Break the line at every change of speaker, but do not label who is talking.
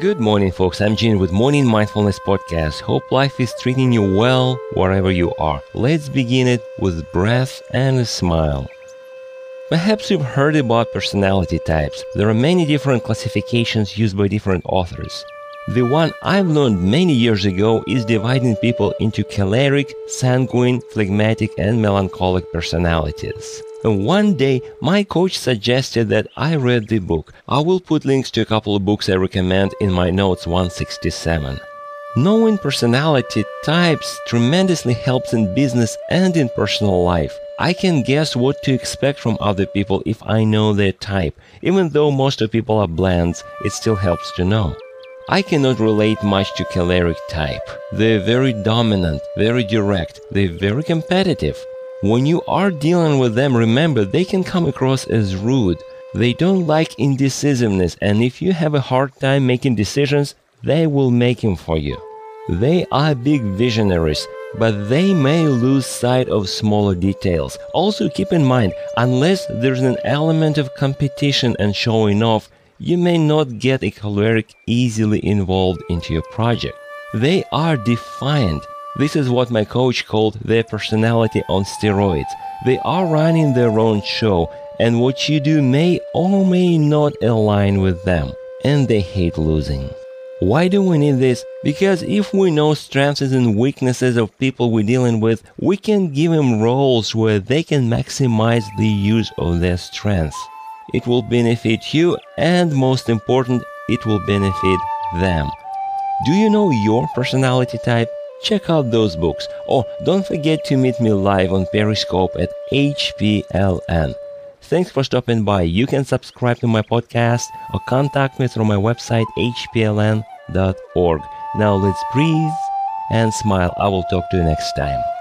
Good morning, folks. I'm Gene with Morning Mindfulness Podcast. Hope life is treating you well wherever you are. Let's begin it with breath and a smile. Perhaps you've heard about personality types. There are many different classifications used by different authors. The one I've learned many years ago is dividing people into choleric, sanguine, phlegmatic, and melancholic personalities. And one day, my coach suggested that I read the book. I will put links to a couple of books I recommend in my notes 167. Knowing personality types tremendously helps in business and in personal life. I can guess what to expect from other people if I know their type. Even though most of people are blends, it still helps to know. I cannot relate much to choleric type. They're very dominant, very direct, they're very competitive. When you are dealing with them, remember they can come across as rude. They don't like indecisiveness, and if you have a hard time making decisions, they will make them for you. They are big visionaries, but they may lose sight of smaller details. Also, keep in mind, unless there's an element of competition and showing off, you may not get a choleric easily involved into your project. They are defiant. This is what my coach called their personality on steroids. They are running their own show, and what you do may or may not align with them, and they hate losing. Why do we need this? Because if we know strengths and weaknesses of people we're dealing with, we can give them roles where they can maximize the use of their strengths. It will benefit you, and most important, it will benefit them. Do you know your personality type? Check out those books. Or don't forget to meet me live on Periscope at HPLN. Thanks for stopping by. You can subscribe to my podcast or contact me through my website hpln.org. Now let's breathe and smile. I will talk to you next time.